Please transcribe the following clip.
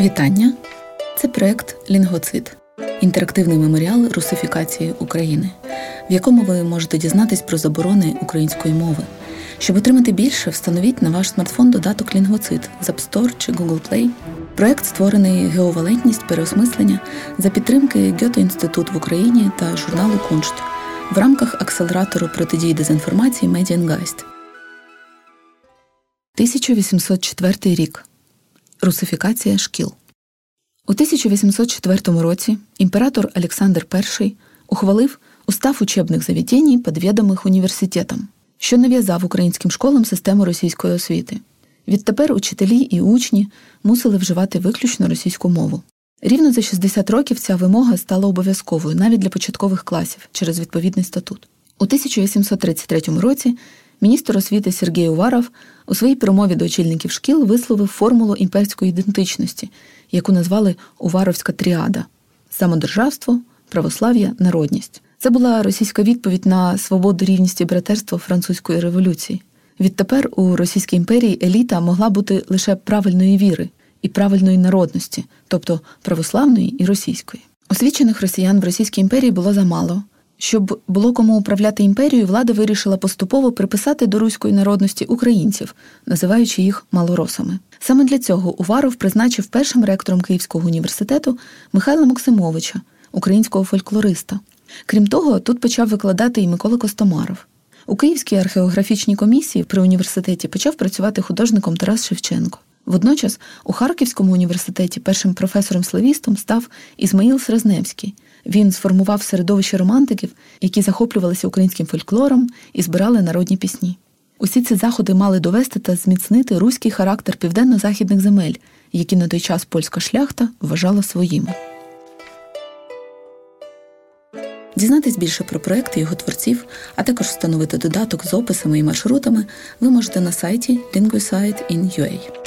Вітання! Це проект Лінгвоцид інтерактивний меморіал русифікації України, в якому ви можете дізнатись про заборони української мови. Щоб отримати більше, встановіть на ваш смартфон додаток Лінгвоцид з App Store чи Google Play. Проект створений ГО Валентність переосмислення за підтримки Goethe-Institut в Україні та журналу Куншт в рамках акселератору протидії дезінформації Медіангайст. 1804 рік. Русифікація шкіл. У 1804 році імператор Олександр І ухвалив устав учебних заведень, підвідомих університетам, що нав'язав українським школам систему російської освіти. Відтепер учителі і учні мусили вживати виключно російську мову. Рівно за 60 років ця вимога стала обов'язковою навіть для початкових класів через відповідний статут. У 1833 році міністр освіти Сергій Уваров у своїй промові до очільників шкіл висловив формулу імперської ідентичності, яку назвали Уваровська тріада самодержавство, православ'я, народність. Це була російська відповідь на свободу, рівність і братерство французької революції. Відтепер у Російській імперії еліта могла бути лише правильної віри і правильної народності, тобто православної і російської. Освічених росіян в Російській імперії було замало. Щоб було кому управляти імперією, влада вирішила поступово приписати до руської народності українців, називаючи їх малоросами. Саме для цього Уваров призначив першим ректором Київського університету Михайла Максимовича, українського фольклориста. Крім того, тут почав викладати і Микола Костомаров. У Київській археографічній комісії при університеті почав працювати художником Тарас Шевченко. Водночас у Харківському університеті першим професором-славістом став Ізмаїл Срезневський. Він сформував середовище романтиків, які захоплювалися українським фольклором і збирали народні пісні. Усі ці заходи мали довести та зміцнити руський характер південно-західних земель, які на той час польська шляхта вважала своїми. Дізнатись більше про проекти його творців, а також встановити додаток з описами і маршрутами ви можете на сайті linguisite.in.ua.